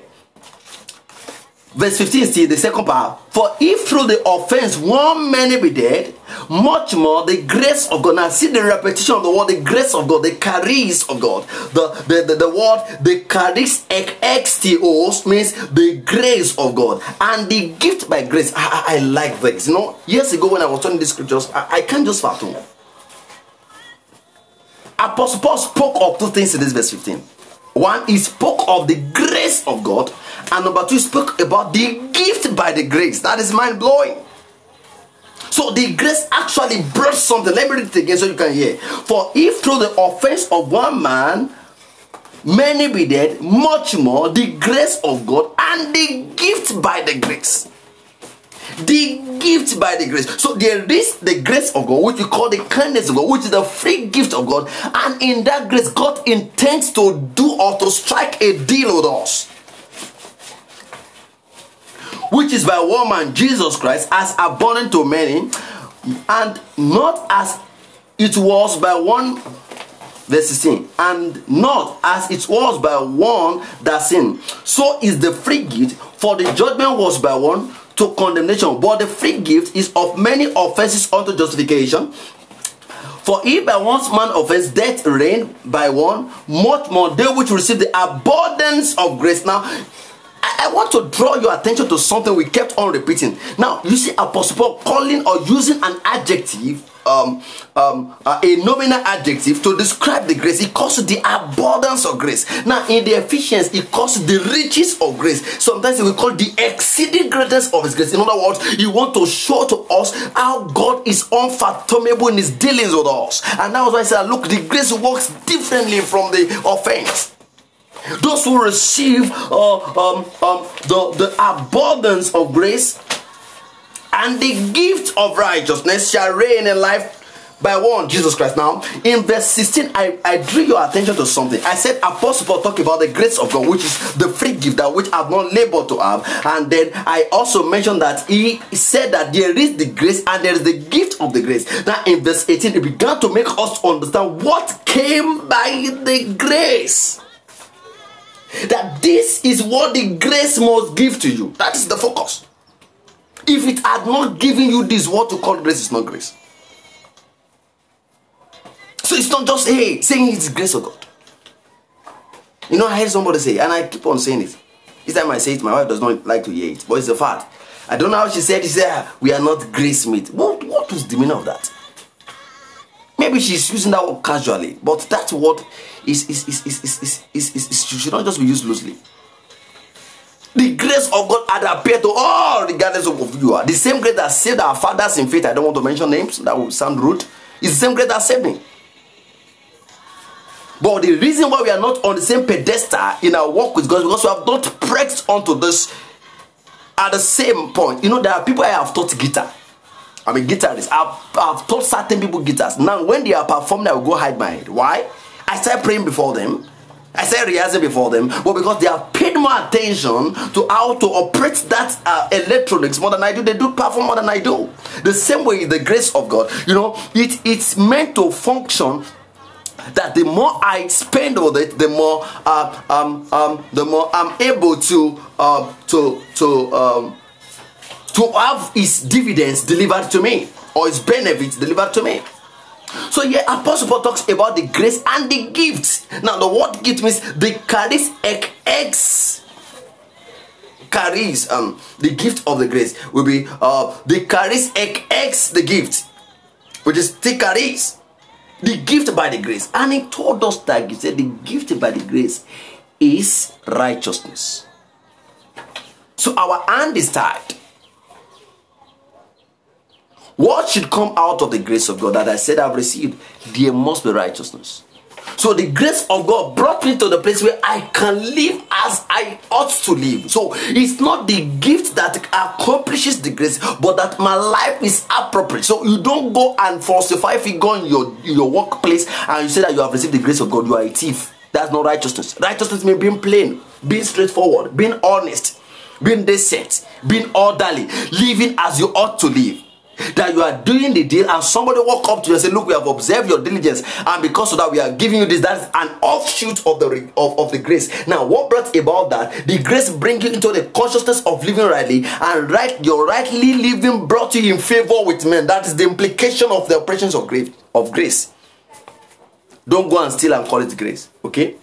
verse 15 still the second part for if through the offense one many be dead much more the grace of god. Now see the repetition of the word the grace of god the charis of god. The the the, the word the charis xtos means the grace of god. And the gift by grace. I, I, I like this you know years ago when i was studying the scriptures i, I can't just fathom. Apostle paul spoke of two things in this verse 15 one he spoke of the grace of god and number two, spoke about the gift by the grace. That is mind blowing. So the grace actually brought something. Let me read it again so you can hear. For if through the offense of one man many be dead, much more the grace of God and the gift by the grace. The gift by the grace. So there is the grace of God, which we call the kindness of God, which is the free gift of God. And in that grace, God intends to do or to strike a deal with us which is by one man, Jesus Christ, as abundant to many, and not as it was by one verse 16 and not as it was by one that sinned so is the free gift for the judgment was by one to condemnation but the free gift is of many offenses unto justification. For if by one man offense death reigned by one much more they which receive the abundance of grace. Now I, want to draw your attention to something we kept on repeating. Now, you see Apostle Paul calling or using an adjective um, um, uh, a nominal adjective to describe the grace. He calls it the abundance of grace. Now, in the Ephesians, he calls it the riches of grace. Sometimes we call the exceeding greatness of his grace. In other words, he wants to show to us how God is unfathomable in his dealings with us. And that was why I said, look, the grace works differently from the offense. Those who receive uh, um, um, the, the abundance of grace and the gift of righteousness shall reign in life by one Jesus Christ. Now, in verse 16, I, I drew your attention to something. I said Apostle Paul talk about the grace of God, which is the free gift that which I've not labored to have. And then I also mentioned that he said that there is the grace and there is the gift of the grace. Now, in verse 18, it began to make us understand what came by the grace that this is what the grace must give to you. That is the focus. If it had not given you this, what to call grace is not grace. So it's not just hey saying it's grace of God. You know, I heard somebody say, and I keep on saying it. Each time I say it, my wife does not like to hear it, but it's a fact. I don't know how she said. She said, ah, "We are not grace meet." What what was the meaning of that? Maybe she's using that word casually, but that word is is is is is is, is, is, is should not just be used loosely. The grace of God had appeared to all, regardless of who you are. The same grace that saved our fathers in faith. I don't want to mention names, that will sound rude. It's the same grace that saved me. But the reason why we are not on the same pedestal in our walk with God is because we have not pressed onto this at the same point. You know, there are people I have taught guitar. I'm a guitarist. I've, I've taught certain people guitars. Now, when they are performing, I will go hide my head. Why? I start praying before them. I start rehearsing before them. But because they have paid more attention to how to operate that uh, electronics more than I do, they do perform more than I do. The same way, the grace of God, you know, it, it's meant to function that the more I spend with it, the more uh, um, um, the more I'm able to uh, to to um, to have his dividends delivered to me. or his benefits delivered to me. So here Apostle Paul talks about the grace and the gifts. Now the word gift means the charis ex charis um the gift of the grace will be uh the charis ex the gift which is the charis the gift by the grace and he told us that he said the gift by the grace is righteousness so our hand is tied what should come out of the grace of God that I said I've received? There must be righteousness. So the grace of God brought me to the place where I can live as I ought to live. So it's not the gift that accomplishes the grace, but that my life is appropriate. So you don't go and falsify go in your, in your workplace and you say that you have received the grace of God, you are a thief. That's not righteousness. Righteousness means being plain, being straightforward, being honest, being decent, being orderly, living as you ought to live that you are doing the deal and somebody walk up to you and say look we have observed your diligence and because of that we are giving you this that's an offshoot of the of, of the grace. Now what brought about that? The grace bring you into the consciousness of living rightly and right your rightly living brought you in favor with men. That is the implication of the operations of grace of grace. Don't go and steal and call it grace okay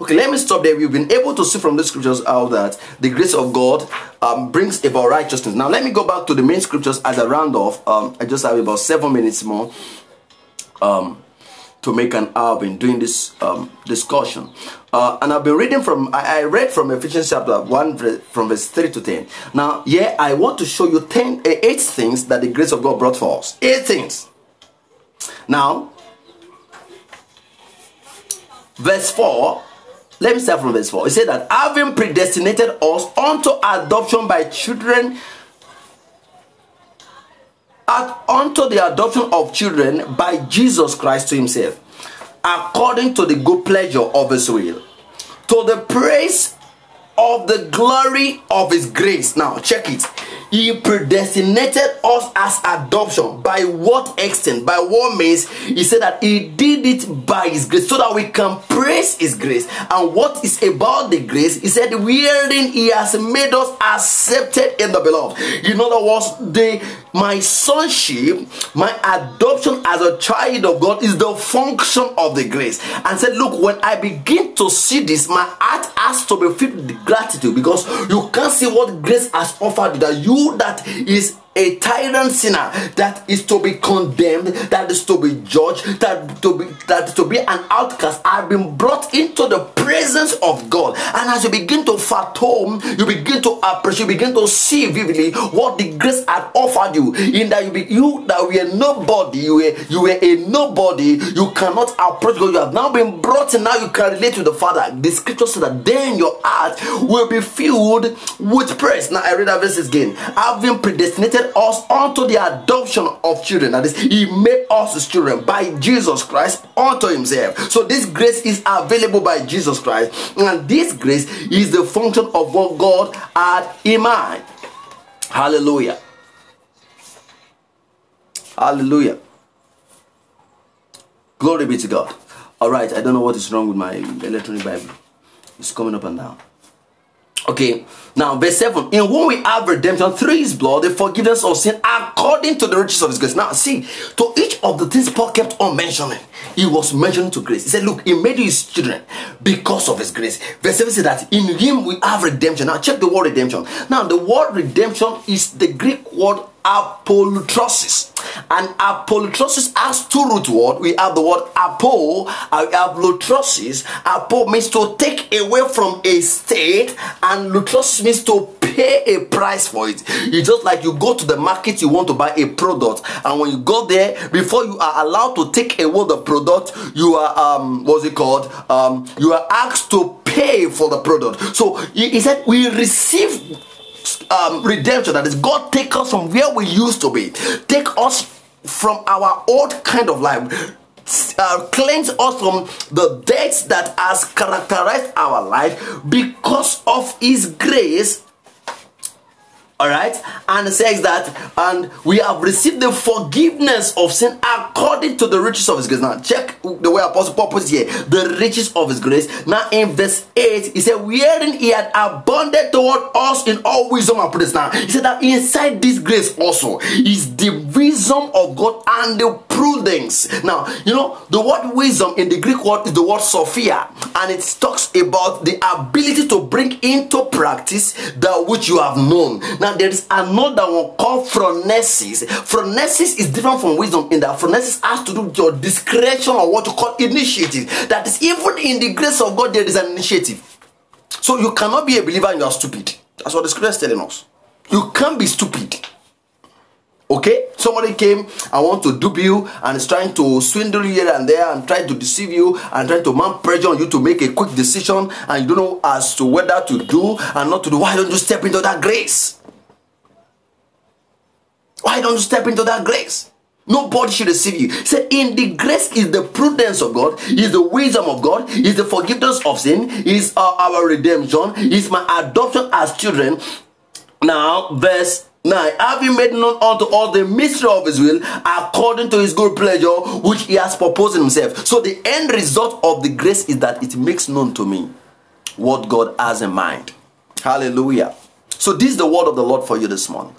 Okay, let me stop there. We've been able to see from the scriptures how that the grace of God um, brings about righteousness. Now, let me go back to the main scriptures as a round off. Um, I just have about seven minutes more um, to make an hour in doing this um, discussion. Uh, and I've been reading from, I, I, read from Ephesians chapter 1 from verse 3 to 10. Now, yeah, I want to show you 10, uh, 8 things that the grace of God brought for us. 8 things. Now, verse 4 let me start from verse 4. It said that having predestinated us unto adoption by children, unto the adoption of children by Jesus Christ to himself, according to the good pleasure of his will, to the praise of the glory of his grace. Now, check it. He predestinated us as adoption. By what extent? By what means? He said that He did it by His grace so that we can praise His grace. And what is about the grace? He said, wherein He has made us accepted in the beloved. In other words, the my sonship, my adoption as a child of God is the function of the grace. And said, Look, when I begin to see this, my heart has to be filled with gratitude because you can't see what grace has offered you that you that is a tyrant sinner that is to be condemned, that is to be judged, that to be that to be an outcast, I've been brought into the presence of God. And as you begin to fathom, you begin to appreciate, you begin to see vividly what the grace had offered you. In that you be you that were nobody, you were you were a nobody, you cannot approach God. You have now been brought, and now you can relate to the Father. The scripture says that then your heart will be filled with praise. Now I read that verse again. Having predestinated us unto the adoption of children. That is, He made us His children by Jesus Christ unto Himself. So this grace is available by Jesus Christ, and this grace is the function of what God had in mind. Hallelujah. Hallelujah. Glory be to God. All right, I don't know what is wrong with my electronic Bible. It's coming up and down. Okay, now verse 7 In whom we have redemption through his blood, the forgiveness of sin according to the riches of his grace. Now, see, to each of the things Paul kept on mentioning, he was mentioning to grace. He said, Look, he made you his children because of his grace. Verse 7 says that in him we have redemption. Now, check the word redemption. Now, the word redemption is the Greek word apolutrosis. And apolutrosis has two root words. We have the word apo, and have lutrosis. Apo means to take away from a state, and lutrosis means to pay a price for it. It's just like you go to the market, you want to buy a product, and when you go there, before you are allowed to take away the product, you are um what's it called? Um, you are asked to pay for the product. So he said we receive um, redemption. That is, God take us from where we used to be, take us from our old kind of life. Uh, cleanse us from the debts that has characterized our life because of his grace all right? And it says that and we have received the forgiveness of sin according to the riches of his grace. Now check the way apostle paul puts here. The riches of his grace. Now in verse 8 he said wherein he had abundant toward us in all wisdom and prudence. Now he said that inside this grace also is the wisdom of god and the prudence. Now you know the word wisdom in the greek word is the word sophia and it talks about the ability to bring into practice that which you have known. Now, now there is another one called phronesis. Phronesis is different from wisdom in that phronesis has to do with your discretion or what you call initiative. That is even in the grace of God there is an initiative. So you cannot be a believer and you are stupid. That's what the scripture is telling us. You can't be stupid. Okay, somebody came and want to dupe you and is trying to swindle you here and there and try to deceive you and trying to mount pressure on you to make a quick decision and you don't know as to whether to do and not to do. Why don't you step into that grace? Why don't you step into that grace? Nobody should receive you. Say, in the grace is the prudence of God, is the wisdom of God, is the forgiveness of sin, is our redemption, is my adoption as children. Now, verse 9 having made known unto all the mystery of his will according to his good pleasure which he has proposed himself so the end result of the grace is that it makes known to me what god has in mind hallelujah so this is the word of the lord for you this morning